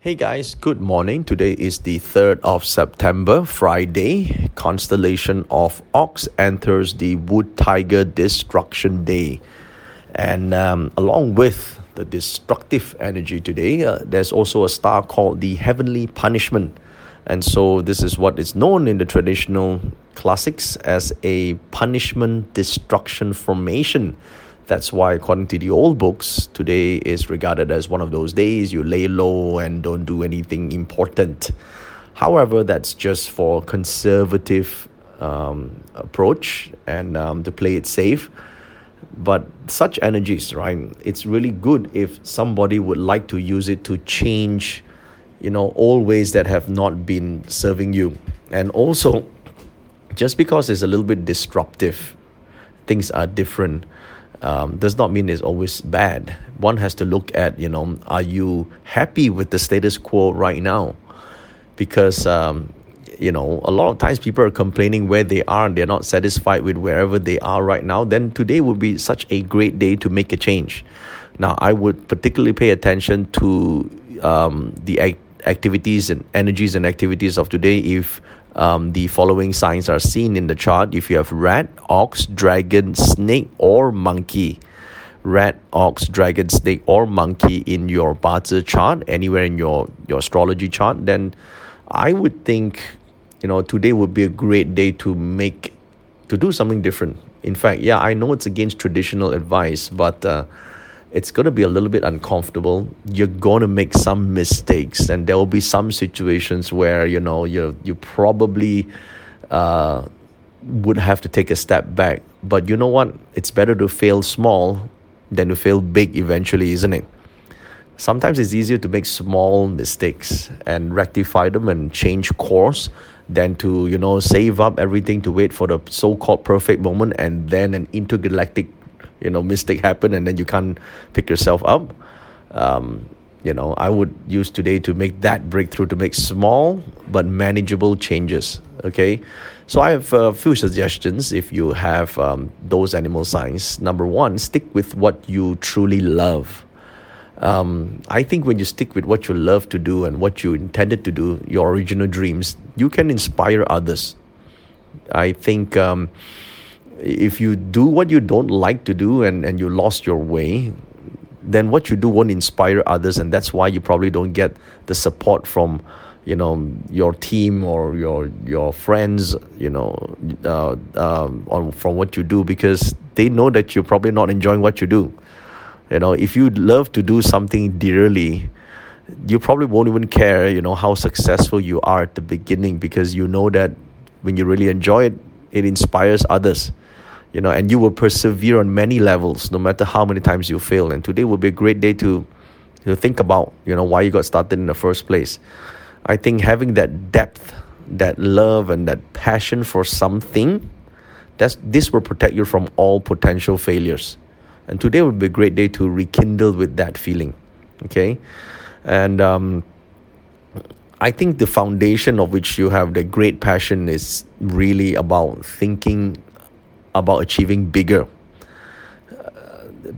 Hey guys, good morning. Today is the 3rd of September, Friday. Constellation of Ox enters the Wood Tiger Destruction Day. And um, along with the destructive energy today, uh, there's also a star called the Heavenly Punishment. And so, this is what is known in the traditional classics as a punishment destruction formation. That's why, according to the old books, today is regarded as one of those days you lay low and don't do anything important. However, that's just for conservative um, approach and um, to play it safe. But such energies, right? It's really good if somebody would like to use it to change, you know, all ways that have not been serving you. And also, just because it's a little bit disruptive, things are different um, does not mean it's always bad. One has to look at, you know, are you happy with the status quo right now? Because, um, you know, a lot of times people are complaining where they are and they're not satisfied with wherever they are right now. Then today would be such a great day to make a change. Now, I would particularly pay attention to um, the act- activities and energies and activities of today if um, the following signs are seen in the chart. If you have rat, ox, dragon, snake, or monkey, rat, ox, dragon, snake, or monkey in your Bazi chart, anywhere in your, your astrology chart, then I would think, you know, today would be a great day to make, to do something different. In fact, yeah, I know it's against traditional advice, but uh, it's going to be a little bit uncomfortable. You're going to make some mistakes and there will be some situations where you know you you probably uh, would have to take a step back. But you know what? It's better to fail small than to fail big eventually isn't it? Sometimes it's easier to make small mistakes and rectify them and change course than to you know save up everything to wait for the so-called perfect moment and then an intergalactic you know mistake happen and then you can't pick yourself up. Um, you know i would use today to make that breakthrough to make small but manageable changes okay? So i have a few suggestions if you have um, those animal signs. Number one stick with what you truly love. Um, I think when you stick with what you love to do and what you intended to do, your original dreams, you can inspire others. I think um, if you do what you don't like to do and, and you lost your way, then what you do won't inspire others, and that's why you probably don't get the support from you know your team or your your friends you know uh, um, on from what you do because they know that you're probably not enjoying what you do. You know if you love to do something dearly you probably won't even care you know how successful you are at the beginning because you know that when you really enjoy it it inspires others you know, and you will persevere on many levels, no matter how many times you fail. And today will be a great day to to think about, you know, why you got started in the first place. I think having that depth, that love, and that passion for something, that's this will protect you from all potential failures. And today would be a great day to rekindle with that feeling. Okay, and um, I think the foundation of which you have the great passion is really about thinking about achieving bigger.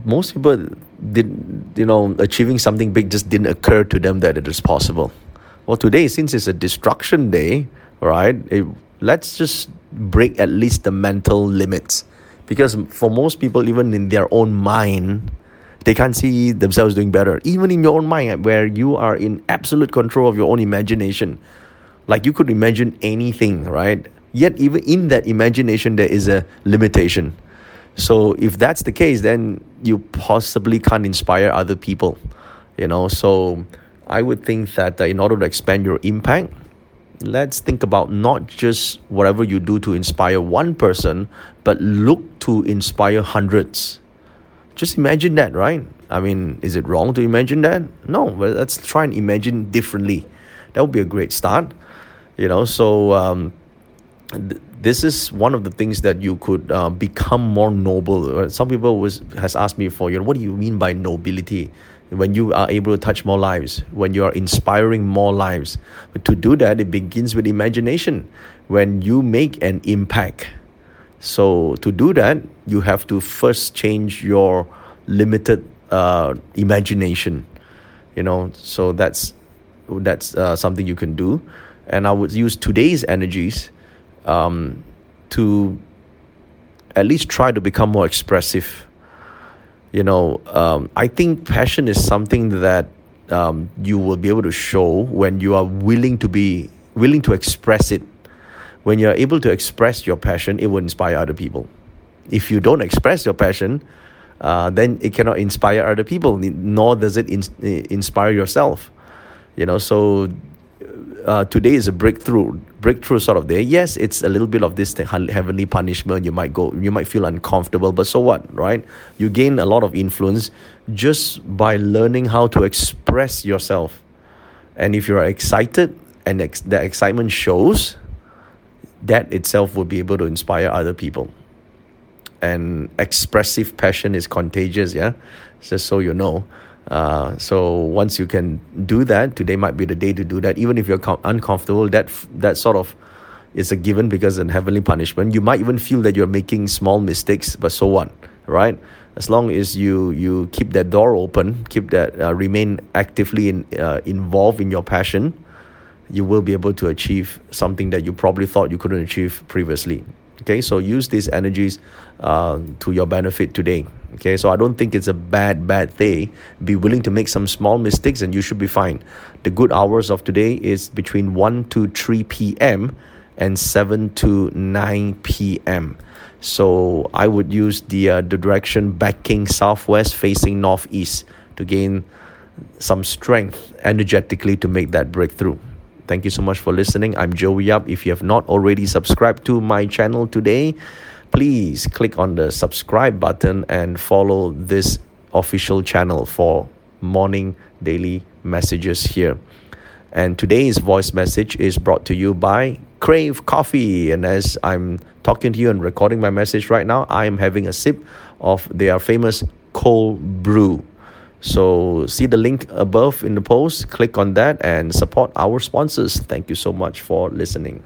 Most people did, you know, achieving something big just didn't occur to them that it is possible. Well, today, since it's a destruction day, right? It, let's just break at least the mental limits, because for most people, even in their own mind, they can't see themselves doing better. Even in your own mind, where you are in absolute control of your own imagination, like you could imagine anything, right? Yet, even in that imagination, there is a limitation. So, if that's the case, then you possibly can't inspire other people. You know, so I would think that uh, in order to expand your impact, let's think about not just whatever you do to inspire one person, but look to inspire hundreds. Just imagine that, right? I mean, is it wrong to imagine that? No, but let's try and imagine differently. That would be a great start. You know, so um, this is one of the things that you could uh, become more noble. Uh, some people was has asked me for you know what do you mean by nobility? When you are able to touch more lives, when you are inspiring more lives, but to do that, it begins with imagination. When you make an impact, so to do that, you have to first change your limited uh, imagination. You know, so that's that's uh, something you can do and i would use today's energies um, to at least try to become more expressive. You know um, i think passion is something that um, you will be able to show when you are willing to be willing to express it. When you're able to express your passion it will inspire other people. If you don't express your passion uh, then it cannot inspire other people nor does it in, inspire yourself. You know so uh, today is a breakthrough breakthrough sort of day. Yes it's a little bit of this heavenly punishment. You might go you might feel uncomfortable but so what right? You gain a lot of influence just by learning how to express yourself. And if you're excited and ex- the excitement shows that itself will be able to inspire other people. And expressive passion is contagious yeah? Just so you know uh, so once you can do that today might be the day to do that. Even if you're com- uncomfortable that that sort of is a given because in heavenly punishment. You might even feel that you're making small mistakes but so what right? As long as you you keep that door open keep that uh, remain actively in, uh, involved in your passion you will be able to achieve something that you probably thought you couldn't achieve previously. Okay so use these energies uh, to your benefit today okay so i don't think it's a bad bad thing be willing to make some small mistakes and you should be fine the good hours of today is between 1 to 3 p.m and 7 to 9 p.m so i would use the uh, the direction backing southwest facing northeast to gain some strength energetically to make that breakthrough Thank you so much for listening. I'm Joey Yap. If you have not already subscribed to my channel today, please click on the subscribe button and follow this official channel for morning daily messages here. And today's voice message is brought to you by Crave Coffee. And as I'm talking to you and recording my message right now, I am having a sip of their famous cold brew. So see the link above in the post, click on that and support our sponsors. Thank you so much for listening.